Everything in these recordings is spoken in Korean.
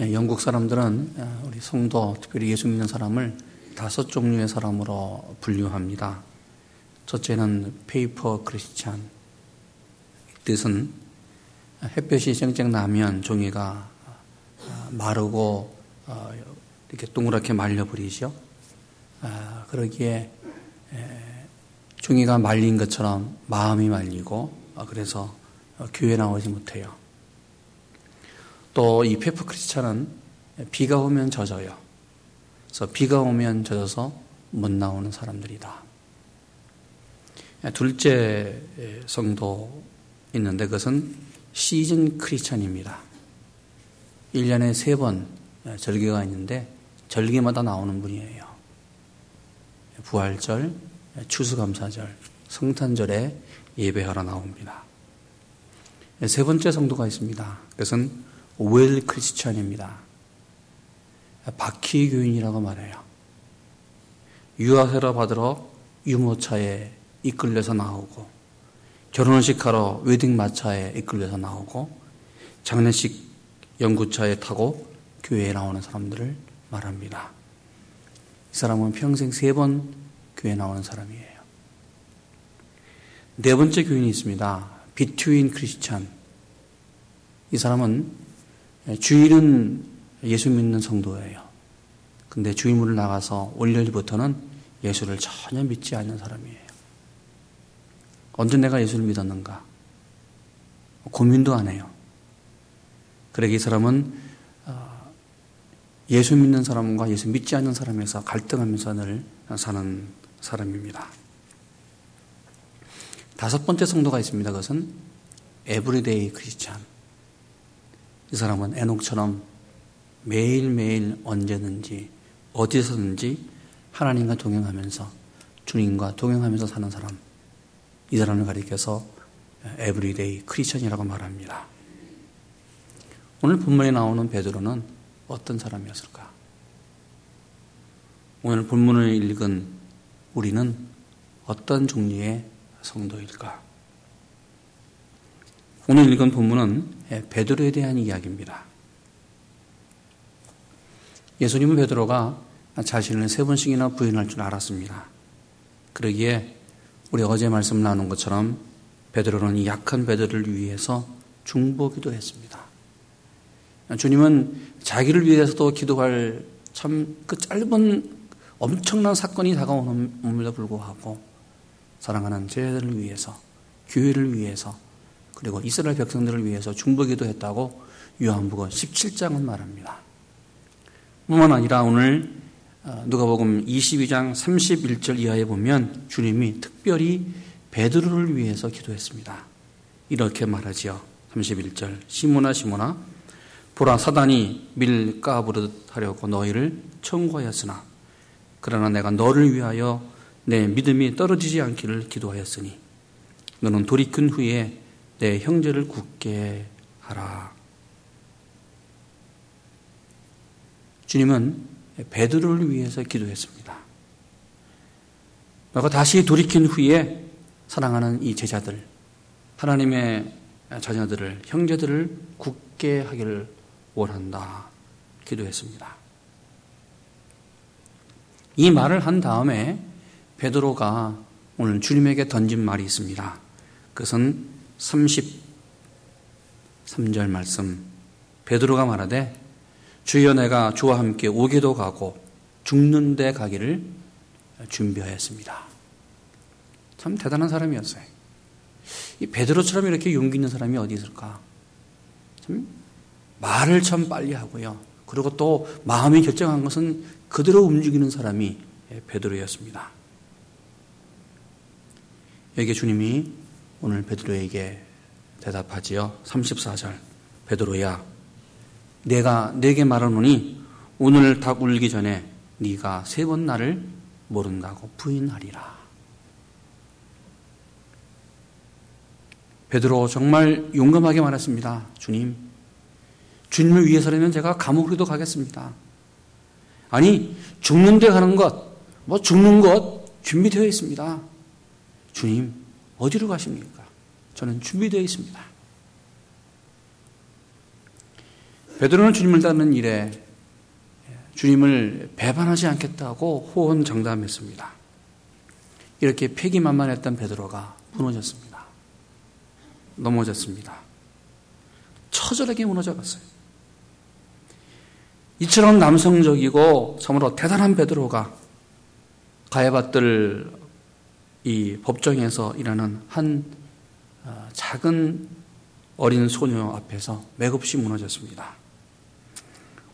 예, 영국 사람들은 어, 우리 성도, 특별히 예수 믿는 사람을 다섯 종류의 사람으로 분류합니다. 첫째는 paper Christian. 뜻은 햇볕이 쨍쨍 나면 종이가 어, 마르고 어, 이렇게 동그랗게 말려버리죠. 아, 그러기에 종이가 말린 것처럼 마음이 말리고 그래서 교회 나오지 못해요. 또 이 페퍼 크리스찬은 비가 오면 젖어요. 그래서 비가 오면 젖어서 못 나오는 사람들이다. 둘째 성도 있는데 그것은 시즌 크리스찬입니다. 1년에 세 번 절기가 있는데 절기마다 나오는 분이에요. 부활절, 추수감사절, 성탄절에 예배하러 나옵니다. 세 번째 성도가 있습니다. 그것은 웰 크리스천입니다. 바퀴 교인이라고 말해요. 유아세라 받으러 유모차에 이끌려서 나오고 결혼식 하러 웨딩 마차에 이끌려서 나오고 장례식 연구차에 타고 교회에 나오는 사람들을 말합니다. 이 사람은 평생 세 번 교회 나오는 사람이에요. 네 번째 교인이 있습니다. 비트윈 크리스찬. 이 사람은 예, 주일은 예수 믿는 성도예요. 근데 주일문을 나가서 월요일부터는 예수를 전혀 믿지 않는 사람이에요. 언제 내가 예수를 믿었는가? 고민도 안 해요. 그러기 이 사람은 어, 예수 믿는 사람과 예수 믿지 않는 사람에서 갈등하면서 늘 사는 사람입니다. 다섯 번째 성도가 있습니다. 그것은 everyday Christian. 이 사람은 에녹처럼 매일매일 언제든지 어디서든지 하나님과 동행하면서 주님과 동행하면서 사는 사람 이 사람을 가리켜서 everyday Christian이라고 말합니다. 오늘 본문에 나오는 베드로는 어떤 사람이었을까? 오늘 본문을 읽은 우리는 어떤 종류의 성도일까? 오늘 읽은 본문은 베드로에 대한 이야기입니다. 예수님은 베드로가 자신을 세 번씩이나 부인할 줄 알았습니다. 그러기에 우리 어제 말씀 나눈 것처럼 베드로는 이 약한 베드로를 위해서 중보기도 했습니다. 주님은 자기를 위해서도 기도할 참 그 짧은 엄청난 사건이 다가오는에도 불구하고 사랑하는 제자들을 위해서 교회를 위해서 그리고 이스라엘 백성들을 위해서 중보기도 했다고 요한복음 17장은 말합니다. 뿐만 아니라 오늘 어, 누가복음 22장 31절 이하에 보면 주님이 특별히 베드로를 위해서 기도했습니다. 이렇게 말하지요. 31절 시모나 시모나 보라 사단이 밀 까부르듯 하려고 너희를 청구하였으나 그러나 내가 너를 위하여 내 믿음이 떨어지지 않기를 기도하였으니 너는 돌이킨 후에 내 형제를 굳게 하라. 주님은 베드로를 위해서 기도했습니다. 너가 다시 돌이킨 후에 사랑하는 이 제자들, 하나님의 자녀들을, 형제들을 굳게 하기를 원한다. 기도했습니다. 이 말을 한 다음에 베드로가 오늘 주님에게 던진 말이 있습니다. 그것은 33절 말씀 베드로가 말하되 주여 내가 주와 함께 오게도 가고 죽는 데 가기를 준비하였습니다. 참 대단한 사람이었어요. 이 베드로처럼 이렇게 용기 있는 사람이 어디 있을까? 참 말을 참 빨리 하고요. 그리고 또 마음이 결정한 것은 그대로 움직이는 사람이 베드로였습니다. 여기 주님이 오늘 베드로에게 대답하지요. 34절. 베드로야, 내가 내게 말하노니 오늘 닭 울기 전에 네가 세 번 나를 모른다고 부인하리라. 베드로 정말 용감하게 말했습니다. 주님, 주님을 위해서라면 제가 감옥으로도 가겠습니다. 아니, 죽는 데 가는 것, 뭐 죽는 것 준비되어 있습니다. 주님, 어디로 가십니까? 저는 준비되어 있습니다. 베드로는 주님을 따르는 일에 주님을 배반하지 않겠다고 호언장담했습니다. 이렇게 폐기만만했던 베드로가 무너졌습니다. 넘어졌습니다. 처절하게 무너져 갔어요. 이처럼 남성적이고 참으로 대단한 베드로가 가해받들 이 법정에서 일하는 한 어, 작은 어린 소녀 앞에서 맥없이 무너졌습니다.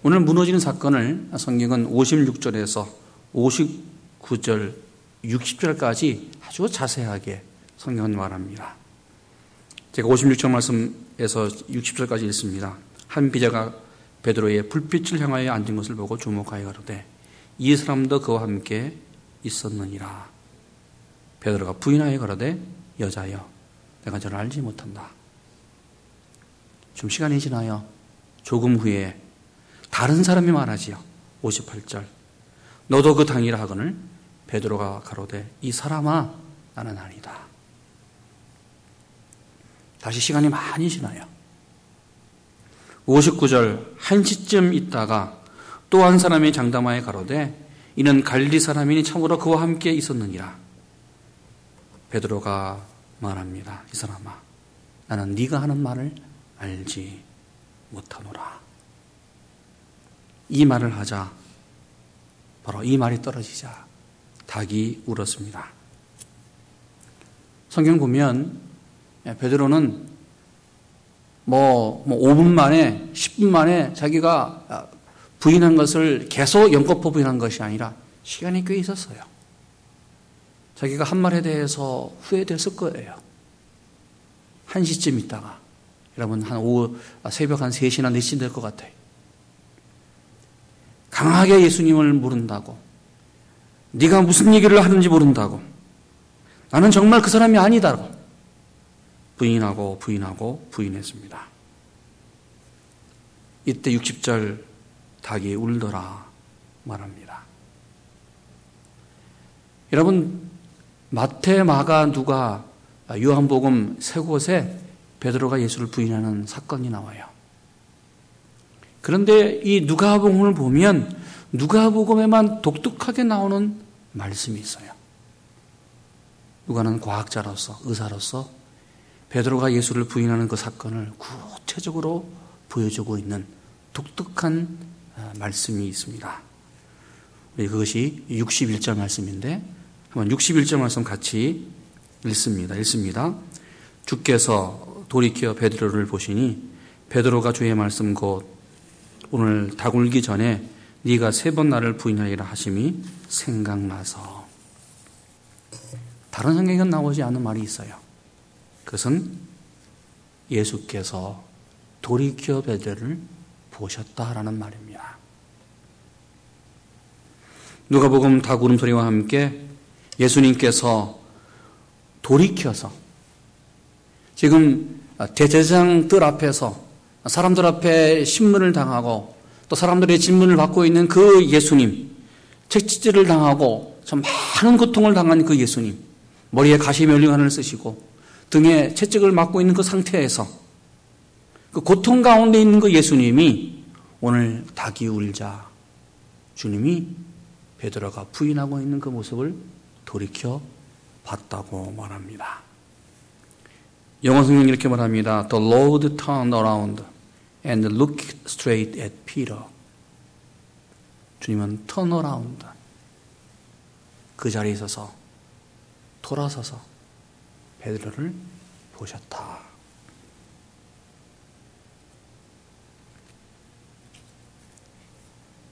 오늘 무너지는 사건을 성경은 56절에서 59절, 60절까지 아주 자세하게 성경은 말합니다. 제가 56절 말씀에서 60절까지 읽습니다. 한 비자가 베드로의 불빛을 향하여 앉은 것을 보고 주목하여 가로되 이 사람도 그와 함께 있었느니라. 베드로가 부인하여 가로되 여자여 내가 저를 알지 못한다. 좀 시간이 지나요. 조금 후에 다른 사람이 말하지요. 58절. 너도 그 당이라 하거늘 베드로가 가로되 이 사람아 나는 아니다. 다시 시간이 많이 지나요. 59절 한 시쯤 있다가 또 한 사람이 장담하여 가로되 이는 갈리 사람이니 참으로 그와 함께 있었느니라. 베드로가 말합니다. 이 사람아 나는 네가 하는 말을 알지 못하노라. 이 말을 하자 바로 이 말이 떨어지자 닭이 울었습니다. 성경 보면 베드로는 뭐, 뭐 5분 만에 10분 만에 자기가 부인한 것을 계속 연거푸 부인한 것이 아니라 시간이 꽤 있었어요. 자기가 한 말에 대해서 후회됐을 거예요. 한 시쯤 있다가 여러분 한 오후 새벽 한 3시나 4시 될 것 같아요. 강하게 예수님을 모른다고 네가 무슨 얘기를 하는지 모른다고 나는 정말 그 사람이 아니다고 부인하고 부인하고 부인했습니다. 이때 60절 닭이 울더라 말합니다. 여러분 마태, 마가, 누가 요한복음 세 곳에 베드로가 예수를 부인하는 사건이 나와요. 그런데 이 누가복음을 보면 누가복음에만 독특하게 나오는 말씀이 있어요. 누가는 과학자로서 의사로서 베드로가 예수를 부인하는 그 사건을 구체적으로 보여주고 있는 독특한 아, 말씀이 있습니다. 그것이 61절 말씀인데 한번 61절 말씀 같이 읽습니다. 읽습니다. 주께서 돌이켜 베드로를 보시니 베드로가 주의 말씀 곧 오늘 다굴기 전에 네가 세 번 나를 부인하리라 하심이 생각나서 다른 성경에는 나오지 않은 말이 있어요. 그것은 예수께서 돌이켜 베드로를 보셨다라는 말입니다. 누가복음 다구름 소리와 함께 예수님께서 돌이켜서 지금 대제장들 앞에서 사람들 앞에 신문을 당하고 또 사람들의 질문을 받고 있는 그 예수님, 책지질을 당하고 참 많은 고통을 당한 그 예수님, 머리에 가시 멸류관을 쓰시고 등에 채찍을 맞고 있는 그 상태에서 그 고통 가운데 있는 그 예수님이 오늘 닭이 울자 주님이 베드로가 부인하고 있는 그 모습을 돌이켜 봤다고 말합니다. 영어 성경 이렇게 말합니다. The Lord turned around and looked straight at Peter. 주님은 turn around. 그 자리에 있어서 돌아서서 베드로를 보셨다.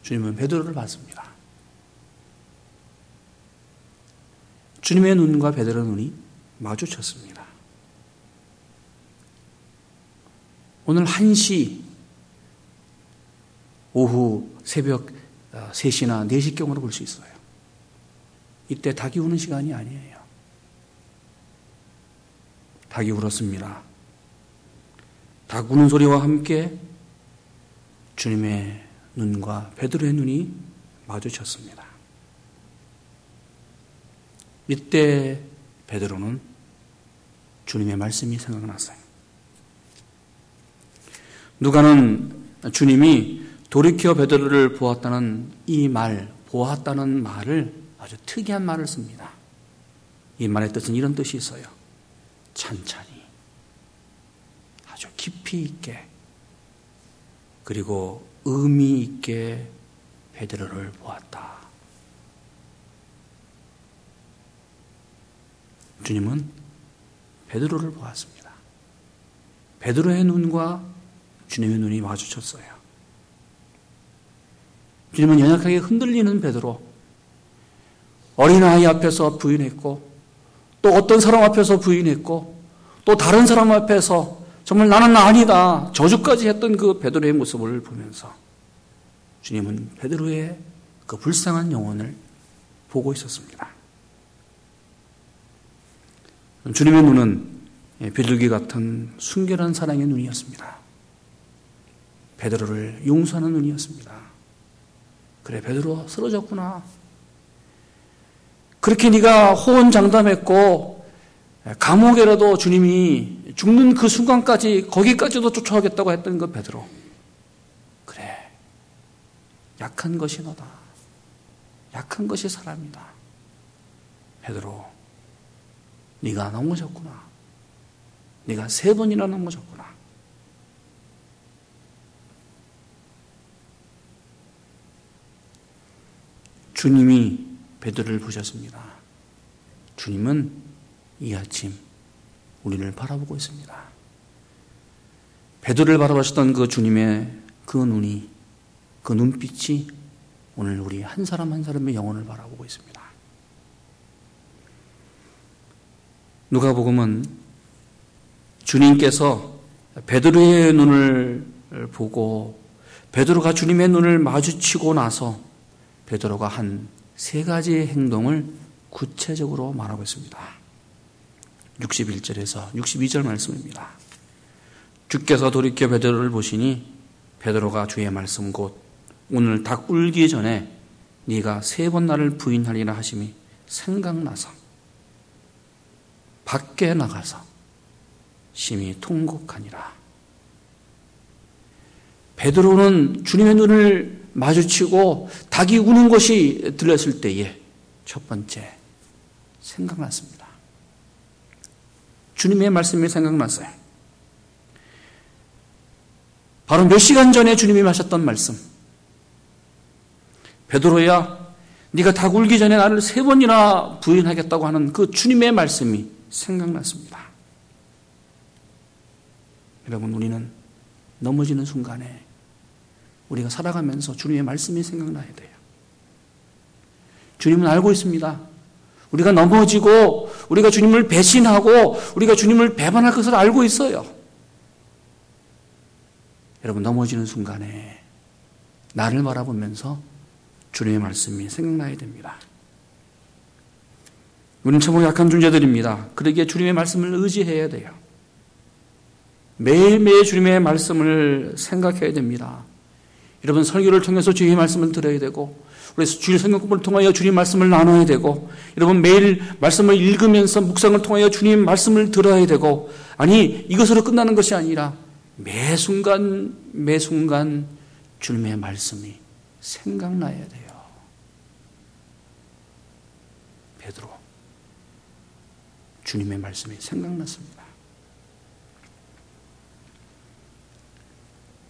주님은 베드로를 봤습니다. 주님의 눈과 베드로 눈이 마주쳤습니다. 오늘 1시 오후 새벽 3시나 어, 4시경으로 볼 수 있어요. 이때 닭이 우는 시간이 아니에요. 닭이 울었습니다. 닭 우는 소리와 함께 주님의 눈과 베드로의 눈이 마주쳤습니다. 이때 베드로는 주님의 말씀이 생각났어요. 누가는 주님이 돌이켜 베드로를 보았다는 이 말, 보았다는 말을 아주 특이한 말을 씁니다. 이 말의 뜻은 이런 뜻이 있어요. 천천히, 아주 깊이 있게, 그리고 의미 있게 베드로를 보았다. 주님은 베드로를 보았습니다. 베드로의 눈과 주님의 눈이 마주쳤어요. 주님은 연약하게 흔들리는 베드로, 어린아이 앞에서 부인했고, 또 어떤 사람 앞에서 부인했고, 또 다른 사람 앞에서 정말 나는 아니다, 저주까지 했던 그 베드로의 모습을 보면서 주님은 베드로의 그 불쌍한 영혼을 보고 있었습니다. 주님의 눈은 비둘기 같은 순결한 사랑의 눈이었습니다. 베드로를 용서하는 눈이었습니다. 그래 베드로 쓰러졌구나. 그렇게 네가 호언장담했고 감옥에라도 주님이 죽는 그 순간까지 거기까지도 쫓아가겠다고 했던 그 베드로. 그래 약한 것이 너다. 약한 것이 사람이다. 베드로 네가 넘어졌구나. 네가 세 번이나 넘어졌구나. 주님이 베드로를 보셨습니다. 주님은 이 아침 우리를 바라보고 있습니다. 베드로를 바라보셨던 그 주님의 그 눈이 그 눈빛이 오늘 우리 한 사람 한 사람의 영혼을 바라보고 있습니다. 누가복음은 주님께서 베드로의 눈을 보고 베드로가 주님의 눈을 마주치고 나서 베드로가 한 세 가지의 행동을 구체적으로 말하고 있습니다. 61절에서 62절 말씀입니다. 주께서 돌이켜 베드로를 보시니 베드로가 주의 말씀 곧 오늘 닭 울기 전에 네가 세 번 나를 부인하리라 하심이 생각나서 밖에 나가서 심히 통곡하니라. 베드로는 주님의 눈을 마주치고 닭이 우는 것이 들렸을 때에 첫 번째 생각났습니다. 주님의 말씀이 생각났어요. 바로 몇 시간 전에 주님이 하셨던 말씀. 베드로야, 네가 닭 울기 전에 나를 세 번이나 부인하겠다고 하는 그 주님의 말씀이 생각났습니다. 여러분, 우리는 넘어지는 순간에 우리가 살아가면서 주님의 말씀이 생각나야 돼요. 주님은 알고 있습니다. 우리가 넘어지고 우리가 주님을 배신하고 우리가 주님을 배반할 것을 알고 있어요. 여러분 넘어지는 순간에 나를 바라보면서 주님의 말씀이 생각나야 됩니다. 우리는 참 약한 존재들입니다. 그러기에 주님의 말씀을 의지해야 돼요. 매일매일 주님의 말씀을 생각해야 됩니다. 여러분 설교를 통해서 주님의 말씀을 들어야 되고 그래서 주일 성경 공부를 통하여 주님 말씀을 나눠야 되고 여러분 매일 말씀을 읽으면서 묵상을 통하여 주님 말씀을 들어야 되고 아니 이것으로 끝나는 것이 아니라 매 순간 매 순간 주님의 말씀이 생각나야 돼요. 베드로 주님의 말씀이 생각났습니다.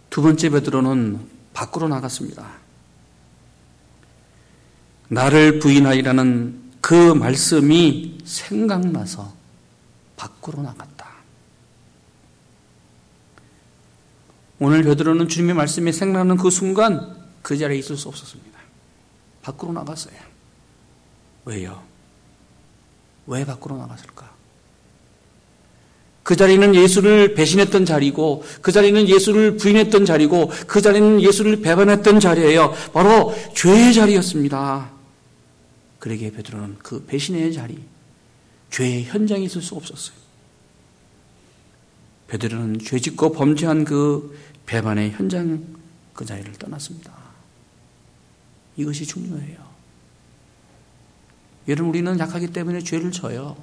두 번째 베드로는 밖으로 나갔습니다. 나를 부인하리라는 그 말씀이 생각나서 밖으로 나갔다. 오늘 베드로는 주님의 말씀이 생각나는 그 순간 그 자리에 있을 수 없었습니다. 밖으로 나갔어요. 왜요? 왜 밖으로 나갔을까? 그 자리는 예수를 배신했던 자리고 그 자리는 예수를 부인했던 자리고 그 자리는 예수를 배반했던 자리예요. 바로 죄의 자리였습니다. 그러기에 베드로는 그 배신의 자리, 죄의 현장에 있을 수 없었어요. 베드로는 죄짓고 범죄한 그 배반의 현장 그 자리를 떠났습니다. 이것이 중요해요. 여러분 우리는 약하기 때문에 죄를 져요.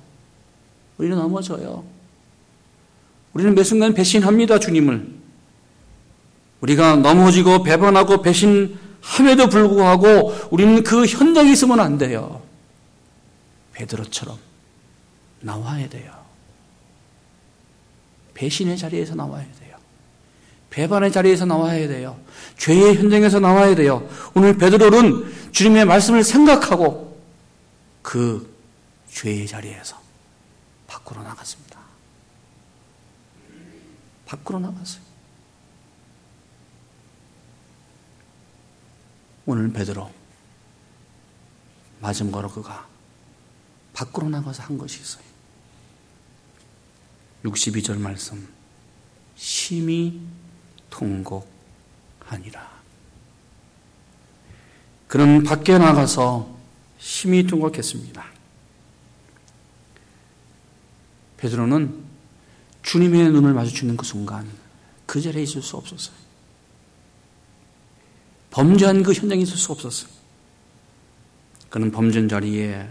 우리는 넘어져요. 우리는 매 순간 배신합니다, 주님을. 우리가 넘어지고 배반하고 배신함에도 불구하고 우리는 그 현장에 있으면 안 돼요. 베드로처럼 나와야 돼요. 배신의 자리에서 나와야 돼요. 배반의 자리에서 나와야 돼요. 죄의 현장에서 나와야 돼요. 오늘 베드로는 주님의 말씀을 생각하고 그 죄의 자리에서 밖으로 나갔습니다. 밖으로 나갔어요. 오늘 베드로 맞은 거로 그가 밖으로 나가서 한 것이 있어요. 62절 말씀 심히 통곡하니라. 그는 밖에 나가서 심히 통곡했습니다. 베드로는 주님의 눈을 마주치는 그 순간 그 자리에 있을 수 없었어요. 범죄한 그 현장에 있을 수 없었어요. 그는 범죄 자리에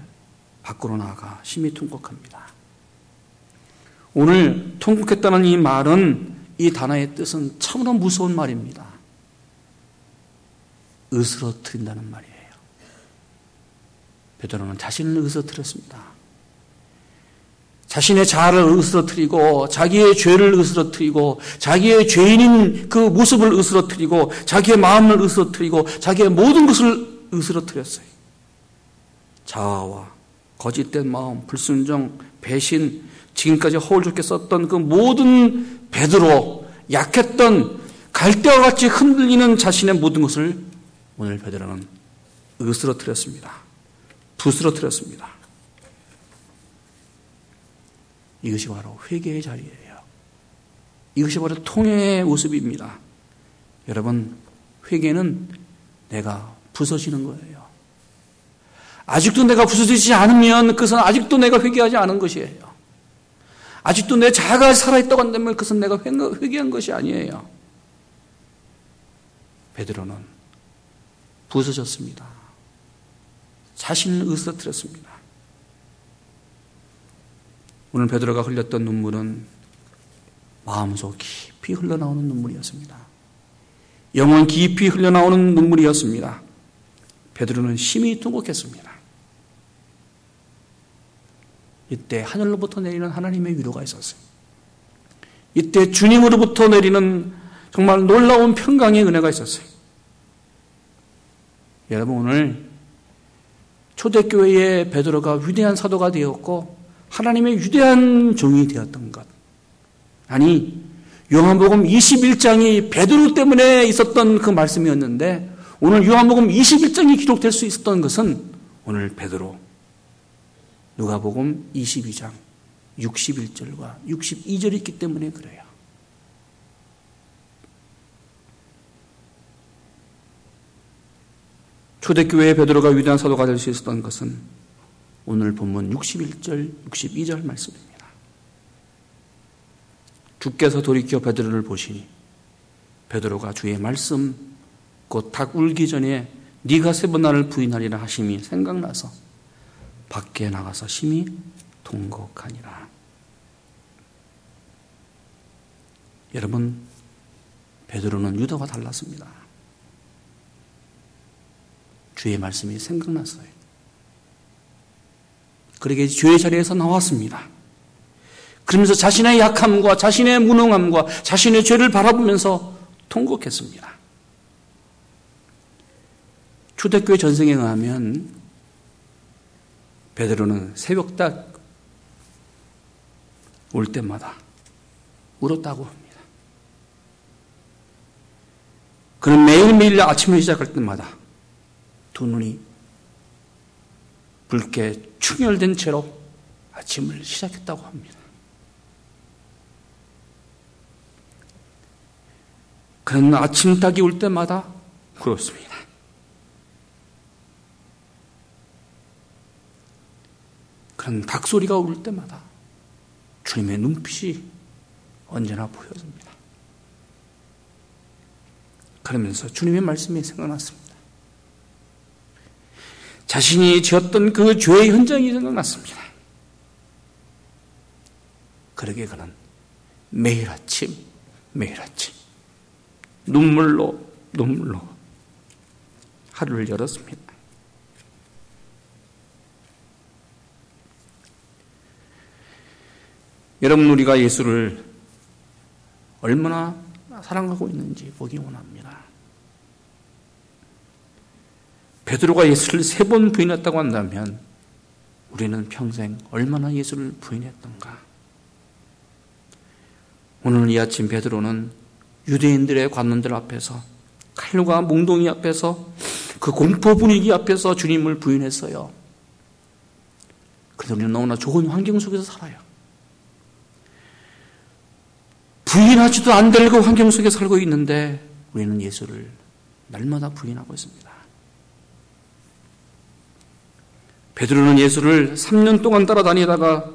밖으로 나가 심히 통곡합니다. 오늘 통곡했다는 이 말은 이 단어의 뜻은 참으로 무서운 말입니다. 으스러뜨린다는 말이에요. 베드로는 자신을 으스러뜨렸습니다. 자신의 자아를 으스러뜨리고 자기의 죄를 으스러뜨리고 자기의 죄인인 그 모습을 으스러뜨리고 자기의 마음을 으스러뜨리고 자기의 모든 것을 으스러뜨렸어요. 자아와 거짓된 마음, 불순종, 배신, 지금까지 허울 좋게 썼던 그 모든 베드로 약했던 갈대와 같이 흔들리는 자신의 모든 것을 오늘 베드로는 으스러뜨렸습니다. 부스러뜨렸습니다. 이것이 바로 회개의 자리예요. 이것이 바로 통회의 모습입니다. 여러분, 회개는 내가 부서지는 거예요. 아직도 내가 부서지지 않으면 그것은 아직도 내가 회개하지 않은 것이에요. 아직도 내 자아가 살아있다고 한다면 그것은 내가 회개한 것이 아니에요. 베드로는 부서졌습니다. 자신을 으스러뜨렸습니다. 오늘 베드로가 흘렸던 눈물은 마음속 깊이 흘러나오는 눈물이었습니다. 영혼 깊이 흘러나오는 눈물이었습니다. 베드로는 심히 통곡했습니다. 이때 하늘로부터 내리는 하나님의 위로가 있었어요. 이때 주님으로부터 내리는 정말 놀라운 평강의 은혜가 있었어요. 여러분 오늘 초대교회의 베드로가 위대한 사도가 되었고 하나님의 위대한 종이 되었던 것. 아니, 요한복음 21장이 베드로 때문에 있었던 그 말씀이었는데 오늘 요한복음 21장이 기록될 수 있었던 것은 오늘 베드로 누가복음 22장 61절과 62절이 있기 때문에 그래요. 초대교회의 베드로가 위대한 사도가 될 수 있었던 것은 오늘 본문 61절, 62절 말씀입니다. 주께서 돌이켜 베드로를 보시니 베드로가 주의 말씀 곧 닭 울기 전에 네가 세 번 나를 부인하리라 하심이 생각나서 밖에 나가서 심히 통곡하니라. 여러분 베드로는 유다와 달랐습니다. 주의 말씀이 생각났어요. 그러게 죄의 자리에서 나왔습니다. 그러면서 자신의 약함과 자신의 무능함과 자신의 죄를 바라보면서 통곡했습니다. 초대교회 전승에 의하면 베드로는 새벽 딱 올 때마다 울었다고 합니다. 그는 매일매일 아침을 시작할 때마다 두 눈이 붉게 충혈된 채로 아침을 시작했다고 합니다. 그는 아침 닭이 올 때마다 울었습니다. 그런 닭소리가 울 때마다 주님의 눈빛이 언제나 보여집니다. 그러면서 주님의 말씀이 생각났습니다. 자신이 지었던 그 죄의 현장이 생각났습니다. 그러게 그는 매일 아침, 매일 아침 눈물로 눈물로 하루를 열었습니다. 여러분 우리가 예수를 얼마나 사랑하고 있는지 보기 원합니다. 베드로가 예수를 세 번 부인했다고 한다면 우리는 평생 얼마나 예수를 부인했던가? 오늘 이 아침 베드로는 유대인들의 관원들 앞에서 칼과 몽동이 앞에서 그 공포 분위기 앞에서 주님을 부인했어요. 그런데 우리는 너무나 좋은 환경 속에서 살아요. 부인하지도 않을 그 환경 속에 살고 있는데 우리는 예수를 날마다 부인하고 있습니다. 베드로는 예수를 3년 동안 따라다니다가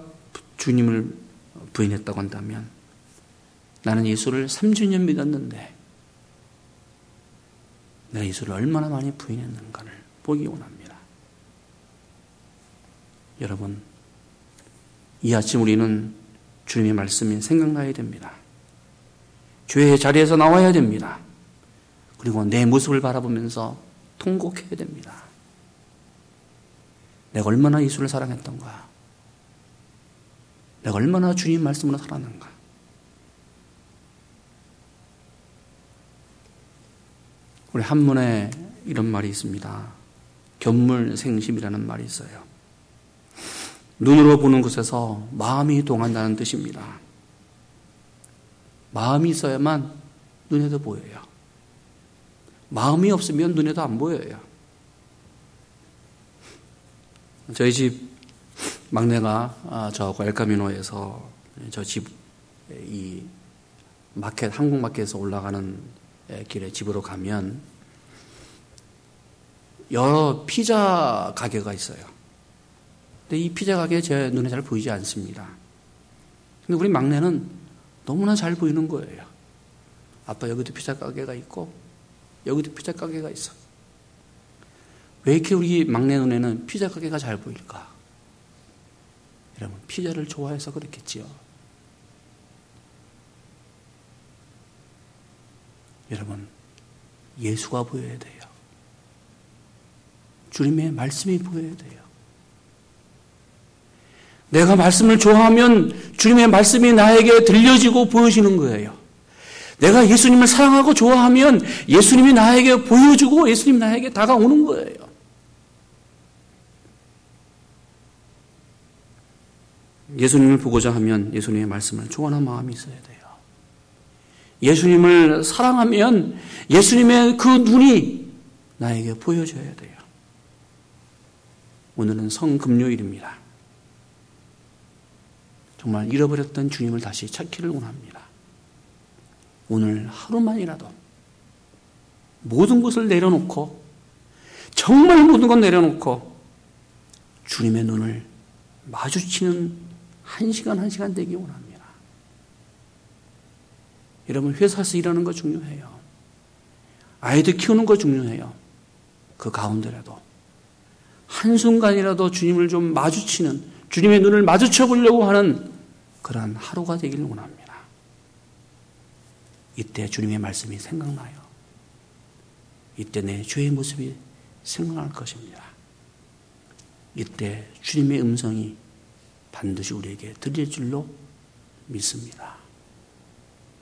주님을 부인했다고 한다면 나는 예수를 3주년 믿었는데 내가 예수를 얼마나 많이 부인했는가를 보기 원합니다. 여러분, 이 아침 우리는 주님의 말씀이 생각나야 됩니다. 죄의 자리에서 나와야 됩니다. 그리고 내 모습을 바라보면서 통곡해야 됩니다. 내가 얼마나 예수를 사랑했던가. 내가 얼마나 주님 말씀으로 살았는가. 우리 한문에 이런 말이 있습니다. 견물생심이라는 말이 있어요. 눈으로 보는 곳에서 마음이 동한다는 뜻입니다. 마음이 있어야만 눈에도 보여요. 마음이 없으면 눈에도 안 보여요. 저희 집 막내가 아, 저하고 엘카미노에서 저 집 이 마켓 한국 마켓에서 올라가는 길에 집으로 가면 여러 피자 가게가 있어요. 근데 이 피자 가게 제 눈에 잘 보이지 않습니다. 근데 우리 막내는 너무나 잘 보이는 거예요. 아빠 여기도 피자 가게가 있고 여기도 피자 가게가 있어. 왜 이렇게 우리 막내 눈에는 피자 가게가 잘 보일까? 여러분, 피자를 좋아해서 그렇겠지요. 여러분, 예수가 보여야 돼요. 주님의 말씀이 보여야 돼요. 내가 말씀을 좋아하면 주님의 말씀이 나에게 들려지고 보여지는 거예요. 내가 예수님을 사랑하고 좋아하면 예수님이 나에게 보여주고 예수님이 나에게 다가오는 거예요. 예수님을 보고자 하면 예수님의 말씀을 좋아하는 마음이 있어야 돼요. 예수님을 사랑하면 예수님의 그 눈이 나에게 보여져야 돼요. 오늘은 성금요일입니다. 정말 잃어버렸던 주님을 다시 찾기를 원합니다. 오늘 하루만이라도 모든 것을 내려놓고 정말 모든 것 내려놓고 주님의 눈을 마주치는 한 시간 한 시간 되기 원합니다. 여러분 회사에서 일하는 거 중요해요. 아이들 키우는 거 중요해요. 그 가운데라도 한순간이라도 주님을 좀 마주치는 주님의 눈을 마주쳐 보려고 하는 그러한 하루가 되기를 원합니다. 이때 주님의 말씀이 생각나요. 이때 내 죄의 모습이 생각날 것입니다. 이때 주님의 음성이 반드시 우리에게 들릴 줄로 믿습니다.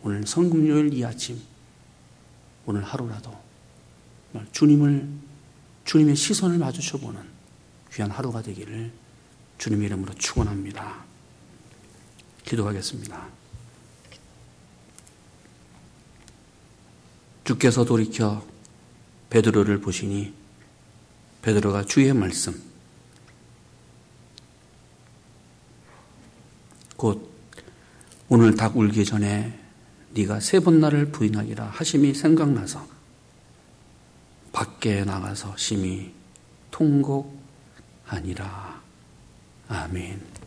오늘 성금요일 이 아침, 오늘 하루라도 주님을, 주님의 시선을 마주쳐 보는 귀한 하루가 되기를 주님의 이름으로 축원합니다. 기도하겠습니다. 주께서 돌이켜 베드로를 보시니 베드로가 주의 말씀 곧 오늘 닭 울기 전에 네가 세 번 나를 부인하기라 하심이 생각나서 밖에 나가서 심히 통곡하니라. 아멘.